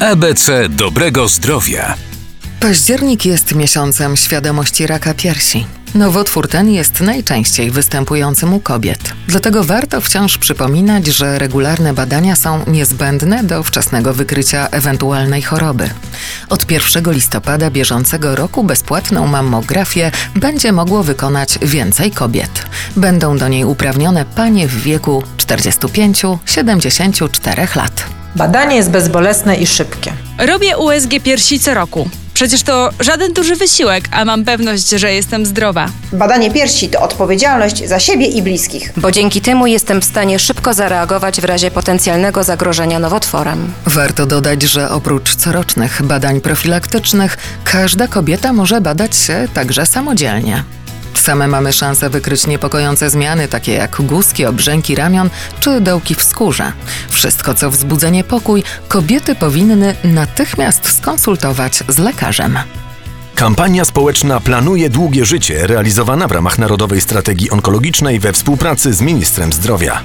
ABC dobrego zdrowia. Październik jest miesiącem świadomości raka piersi. Nowotwór ten jest najczęściej występującym u kobiet. Dlatego warto wciąż przypominać, że regularne badania są niezbędne do wczesnego wykrycia ewentualnej choroby. Od 1 listopada bieżącego roku bezpłatną mammografię będzie mogło wykonać więcej kobiet. Będą do niej uprawnione panie w wieku 45-74 lat. Badanie jest bezbolesne i szybkie. Robię USG piersi co roku. Przecież to żaden duży wysiłek, a mam pewność, że jestem zdrowa. Badanie piersi to odpowiedzialność za siebie i bliskich. bo dzięki temu jestem w stanie szybko zareagować w razie potencjalnego zagrożenia nowotworem. Warto dodać, że oprócz corocznych badań profilaktycznych, każda kobieta może badać się także samodzielnie. Same mamy szansę wykryć niepokojące zmiany, takie jak guzki, obrzęki ramion czy dołki w skórze. Wszystko, co wzbudza niepokój, kobiety powinny natychmiast skonsultować z lekarzem. Kampania społeczna Planuje Długie Życie, realizowana w ramach Narodowej Strategii Onkologicznej we współpracy z Ministrem Zdrowia.